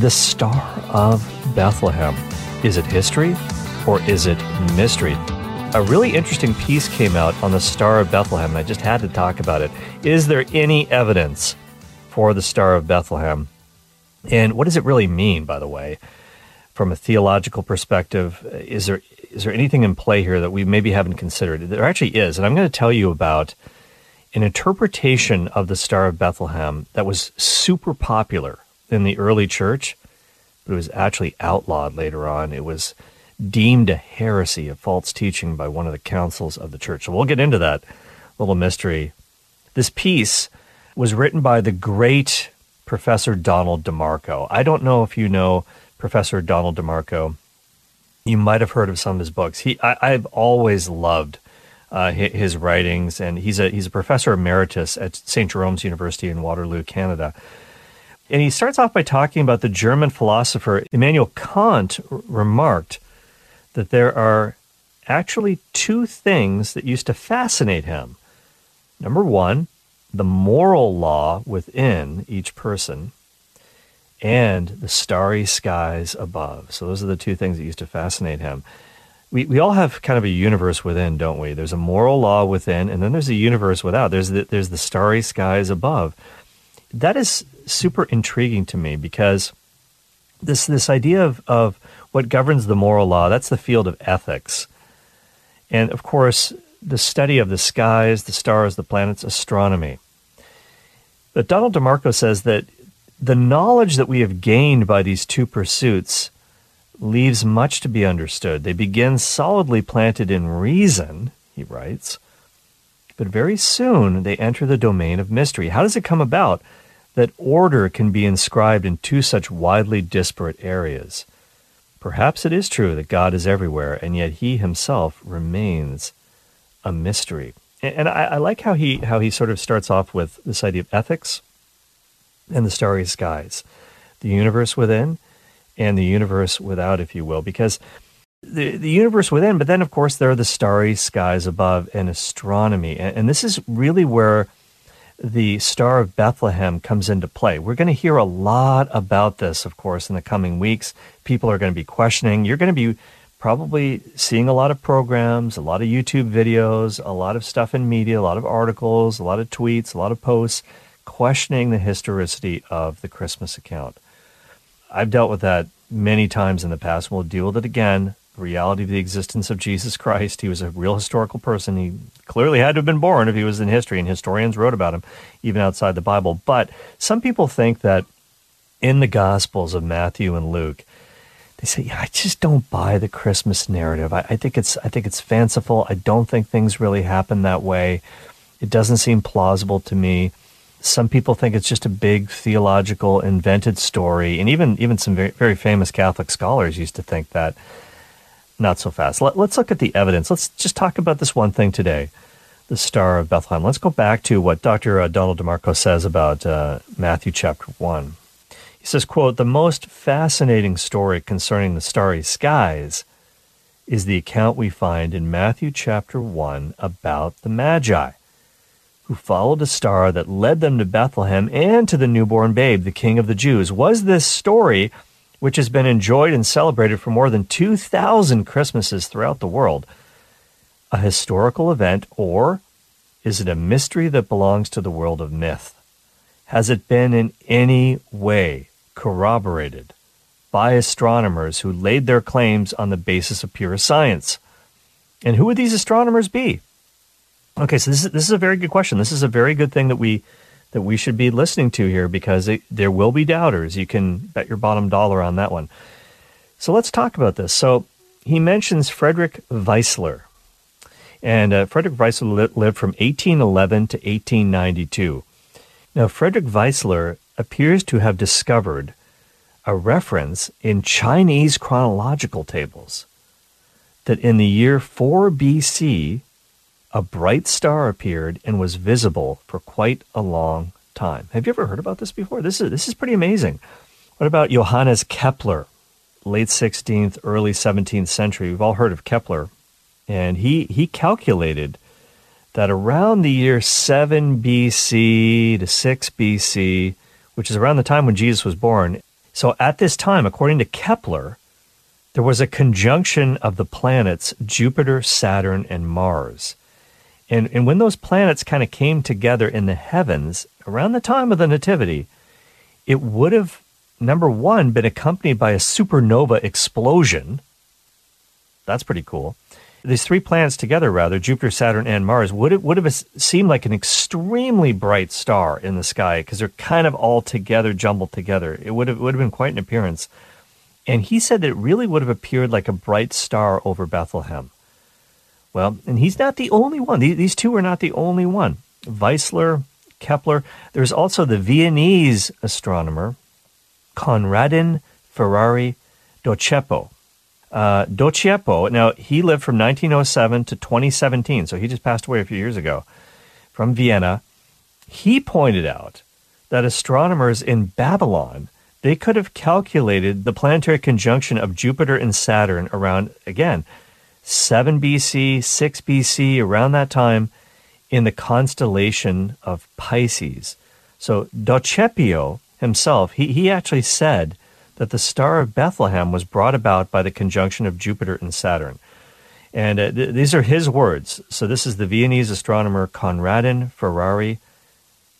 The Star of Bethlehem. Is it history or is it mystery? A really interesting piece came out on the Star of Bethlehem, and I just had to talk about it. Is there any evidence for the Star of Bethlehem? And what does it really mean, by the way, from a theological perspective? Is there is there anything in play here that we maybe haven't considered? There actually is, and I'm going to tell you about an interpretation of the Star of Bethlehem that was super popular in the early church, but it was actually outlawed later on. It was deemed a heresy, a false teaching by one of the councils of the church. So we'll get into that little mystery. This piece was written by the great Professor Donald DeMarco. I don't know if you know Professor Donald DeMarco. You might have heard of some of his books. He, I, have always loved uh, his writings, and he's a he's a professor emeritus at St. Jerome's University in Waterloo, Canada. And he starts off by talking about the German philosopher Immanuel Kant remarked that there are actually two things that used to fascinate him. Number one, the moral law within each person, and the starry skies above. So, those are the two things that used to fascinate him. We, we all have kind of a universe within, don't we? There's a moral law within, and then there's a universe without. There's the, there's the starry skies above. That is super intriguing to me because this this idea of, of what governs the moral law, that's the field of ethics. And of course, the study of the skies, the stars, the planets, astronomy. But Donald DeMarco says that the knowledge that we have gained by these two pursuits leaves much to be understood. They begin solidly planted in reason, he writes, but very soon they enter the domain of mystery. How does it come about? That order can be inscribed in two such widely disparate areas. Perhaps it is true that God is everywhere, and yet He Himself remains a mystery. And I, I like how he how he sort of starts off with this idea of ethics and the starry skies, the universe within and the universe without, if you will, because the, the universe within, but then of course there are the starry skies above and astronomy. And, and this is really where the Star of Bethlehem comes into play. We're going to hear a lot about this, of course, in the coming weeks. People are going to be questioning. You're going to be probably seeing a lot of programs, a lot of YouTube videos, a lot of stuff in media, a lot of articles, a lot of tweets, a lot of posts questioning the historicity of the Christmas account. I've dealt with that many times in the past. We'll deal with it again reality of the existence of Jesus Christ. He was a real historical person. He clearly had to have been born if he was in history, and historians wrote about him even outside the Bible. But some people think that in the Gospels of Matthew and Luke, they say, "Yeah, I just don't buy the Christmas narrative. I, I think it's I think it's fanciful. I don't think things really happen that way. It doesn't seem plausible to me." Some people think it's just a big theological invented story, and even even some very, very famous Catholic scholars used to think that not so fast. Let, us look at the evidence. Let's just talk about this one thing today the Star of Bethlehem. Let's go back to what Dr. Uh, Donald DeMarco says about uh, Matthew chapter 1. He says, quote, The most fascinating story concerning the starry skies is the account we find in Matthew chapter 1 about the Magi, who followed a star that led them to Bethlehem and to the newborn babe, the King of the Jews. Was this story which has been enjoyed and celebrated for more than 2,000 Christmases throughout the world, a historical event, or is it a mystery that belongs to the world of myth? Has it been in any way corroborated by astronomers who laid their claims on the basis of pure science? And who would these astronomers be? Okay, so this is, this is a very good question. This is a very good thing that we that we should be listening to here because it, there will be doubters. You can bet your bottom dollar on that one. So let's talk about this. So he mentions Frederick Wieseler. And uh, Frederick Wieseler li- lived from 1811 to 1892. Now, Frederick Wieseler appears to have discovered a reference in Chinese chronological tables that in the year 4 BC, a bright star appeared and was visible for quite a long time. Have you ever heard about this before? This is this is pretty amazing. What about Johannes Kepler, late 16th, early 17th century? We've all heard of Kepler, and he he calculated that around the year 7 BC to 6 BC, which is around the time when Jesus was born, So at this time, according to Kepler, there was a conjunction of the planets Jupiter, Saturn, and Mars. And, and when those planets kind of came together in the heavens around the time of the Nativity, it would have, number one, been accompanied by a supernova explosion. That's pretty cool. These three planets together, rather, Jupiter, Saturn, and Mars, would have, would have seemed like an extremely bright star in the sky because they're kind of all together, jumbled together. It would have, would have been quite an appearance. And he said that it really would have appeared like a bright star over Bethlehem. Well, and he's not the only one. These two are not the only one. Wieseler, Kepler. There's also the Viennese astronomer, Conradin Ferrari Docceppo. Uh, Docceppo, now he lived from 1907 to 2017, so he just passed away a few years ago from Vienna. He pointed out that astronomers in Babylon they could have calculated the planetary conjunction of Jupiter and Saturn around again 7 BC, 6 BC, around that time in the constellation of Pisces. So Doccepio himself, he, he actually said that the Star of Bethlehem was brought about by the conjunction of Jupiter and Saturn. And uh, th- these are his words. So this is the Viennese astronomer Conradin Ferrari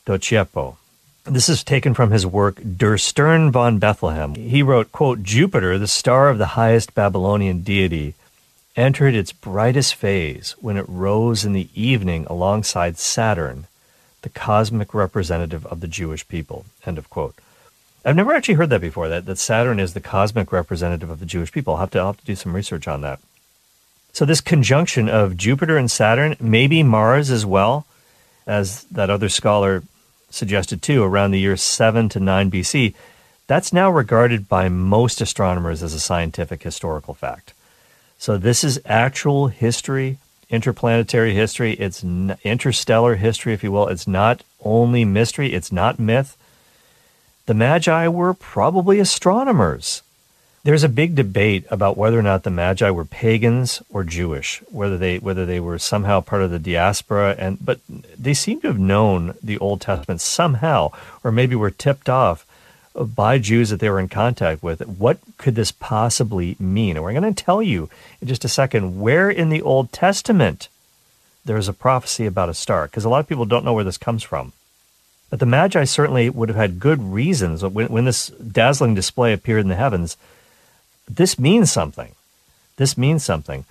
Docceppo. This is taken from his work Der Stern von Bethlehem. He wrote, quote, Jupiter, the star of the highest Babylonian deity, entered its brightest phase when it rose in the evening alongside Saturn, the cosmic representative of the Jewish people. End of quote. I've never actually heard that before, that, that Saturn is the cosmic representative of the Jewish people. I'll have, to, I'll have to do some research on that. So, this conjunction of Jupiter and Saturn, maybe Mars as well, as that other scholar suggested too, around the year 7 to 9 BC, that's now regarded by most astronomers as a scientific historical fact. So this is actual history, interplanetary history. It's interstellar history, if you will. It's not only mystery, it's not myth. The Magi were probably astronomers. There's a big debate about whether or not the Magi were pagans or Jewish, whether they whether they were somehow part of the diaspora and but they seem to have known the Old Testament somehow or maybe were tipped off by Jews that they were in contact with. What could this possibly mean? And we're going to tell you in just a second where in the Old Testament there's a prophecy about a star, because a lot of people don't know where this comes from. But the Magi certainly would have had good reasons when, when this dazzling display appeared in the heavens. This means something. This means something.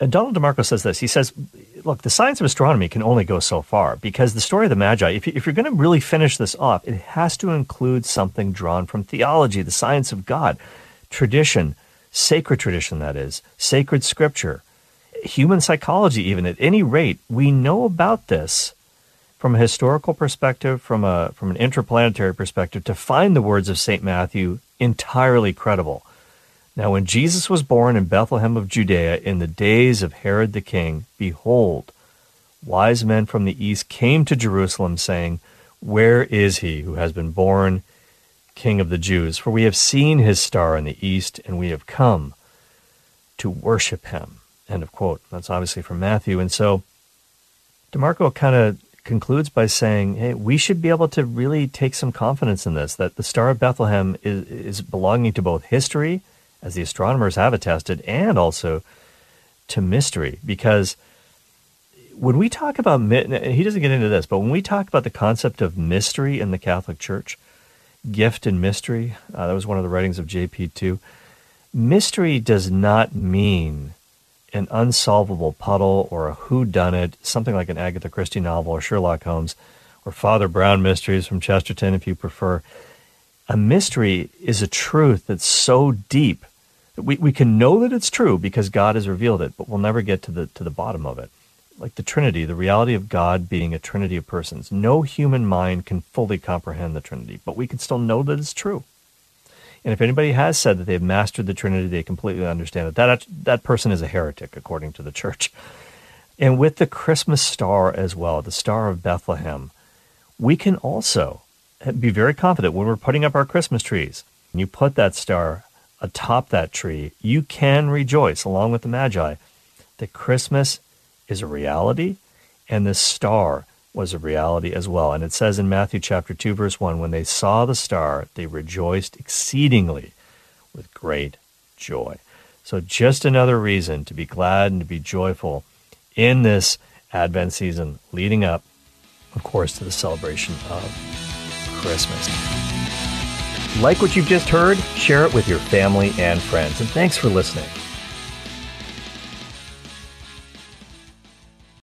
And Donald DeMarco says this. He says, look, the science of astronomy can only go so far because the story of the Magi, if, if you're going to really finish this off, it has to include something drawn from theology, the science of God, tradition, sacred tradition, that is, sacred scripture, human psychology, even. At any rate, we know about this from a historical perspective, from, a, from an interplanetary perspective, to find the words of St. Matthew entirely credible. Now, when Jesus was born in Bethlehem of Judea in the days of Herod the king, behold, wise men from the east came to Jerusalem, saying, Where is he who has been born King of the Jews? For we have seen his star in the east, and we have come to worship him. End of quote. That's obviously from Matthew. And so DeMarco kind of concludes by saying, hey, we should be able to really take some confidence in this, that the Star of Bethlehem is, is belonging to both history as the astronomers have attested, and also to mystery. Because when we talk about, he doesn't get into this, but when we talk about the concept of mystery in the Catholic Church, gift and mystery, uh, that was one of the writings of JP2. Mystery does not mean an unsolvable puddle or a whodunit, something like an Agatha Christie novel or Sherlock Holmes or Father Brown mysteries from Chesterton, if you prefer. A mystery is a truth that's so deep that we, we can know that it's true because God has revealed it, but we'll never get to the to the bottom of it. Like the Trinity, the reality of God being a Trinity of persons. No human mind can fully comprehend the Trinity, but we can still know that it's true. And if anybody has said that they've mastered the Trinity, they completely understand it. That that person is a heretic, according to the Church. And with the Christmas star as well, the Star of Bethlehem, we can also Uh, be very confident when we're putting up our Christmas trees. And you put that star atop that tree, you can rejoice along with the Magi that Christmas is a reality and the star was a reality as well. And it says in Matthew chapter 2 verse 1, when they saw the star, they rejoiced exceedingly with great joy. So just another reason to be glad and to be joyful in this Advent season leading up, of course, to the celebration of Christmas. Like what you've just heard, share it with your family and friends. And thanks for listening.